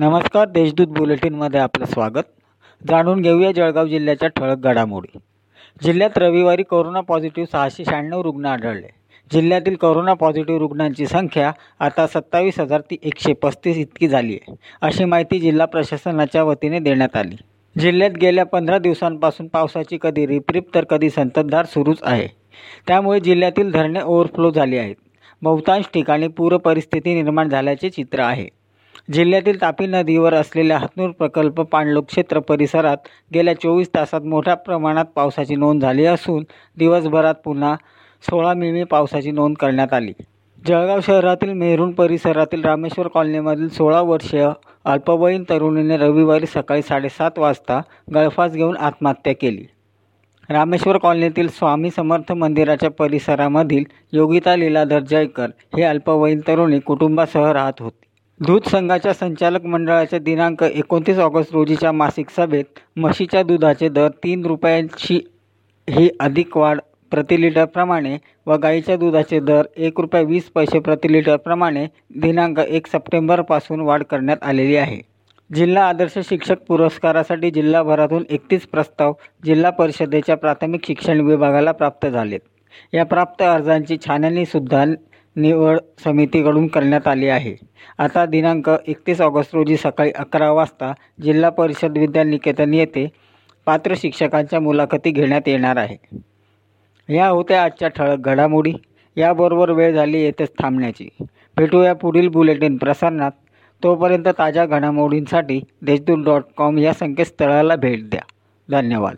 नमस्कार देशदूत बुलेटिनमध्ये आपलं स्वागत. जाणून घेऊया जळगाव जिल्ह्याच्या ठळक घडामोडी. जिल्ह्यात रविवारी कोरोना पॉझिटिव्ह सहाशे शहाण्णव रुग्ण आढळले. जिल्ह्यातील कोरोना पॉझिटिव्ह रुग्णांची संख्या आता सत्तावीस हजार ती एकशे पस्तीस इतकी झाली आहे अशी माहिती जिल्हा प्रशासनाच्या वतीने देण्यात आली. जिल्ह्यात गेल्या पंधरा दिवसांपासून पावसाची कधी रिपरिप तर कधी संततधार सुरूच आहे. त्यामुळे जिल्ह्यातील धरणे ओव्हरफ्लो झाली आहेत. बहुतांश ठिकाणी पूरपरिस्थिती निर्माण झाल्याचे चित्र आहे. जिल्ह्यातील तापी नदीवर असलेल्या हातनूर प्रकल्प पाणलोक क्षेत्र परिसरात गेल्या चोवीस तासात मोठ्या प्रमाणात पावसाची नोंद झाली असून दिवसभरात पुन्हा सोळा मिमी पावसाची नोंद करण्यात आली. जळगाव शहरातील मेहरून परिसरातील रामेश्वर कॉलनीमधील सोळा वर्षीय अल्पवयीन तरुणीने रविवारी सकाळी साडेसात वाजता गळफास घेऊन आत्महत्या केली. रामेश्वर कॉलनीतील स्वामी समर्थ मंदिराच्या परिसरामधील योगिता लीलाधर जयकर हे अल्पवयीन तरुणी कुटुंबासह राहत होती. दूध संघाच्या संचालक मंडळाच्या दिनांक एकोणतीस ऑगस्ट रोजीच्या मासिक सभेत म्हशीच्या दुधाचे दर तीन रुपयांची ही अधिक वाढ प्रति लिटरप्रमाणे व गाईच्या दुधाचे दर एक रुपये वीस पैसे प्रति लिटरप्रमाणे दिनांक एक सप्टेंबरपासून वाढ करण्यात आलेली आहे. जिल्हा आदर्श शिक्षक पुरस्कारासाठी जिल्हाभरातून एकतीस प्रस्ताव जिल्हा परिषदेच्या प्राथमिक शिक्षण विभागाला प्राप्त झालेत. या प्राप्त अर्जांची छाननीसुद्धा निवड समितीकडून करण्यात आली आहे. आता दिनांक एकतीस ऑगस्ट रोजी सकाळी अकरा वाजता जिल्हा परिषद विद्यानिकेतन येथे पात्र शिक्षकांच्या मुलाखती घेण्यात येणार आहे. या होत्या आजच्या ठळक घडामोडी. याबरोबर वेळ झाली येथेच थांबण्याची. भेटूया पुढील बुलेटिन प्रसारणात. तोपर्यंत ताज्या घडामोडींसाठी देशदूत डॉट कॉम या संकेतस्थळाला भेट द्या. धन्यवाद.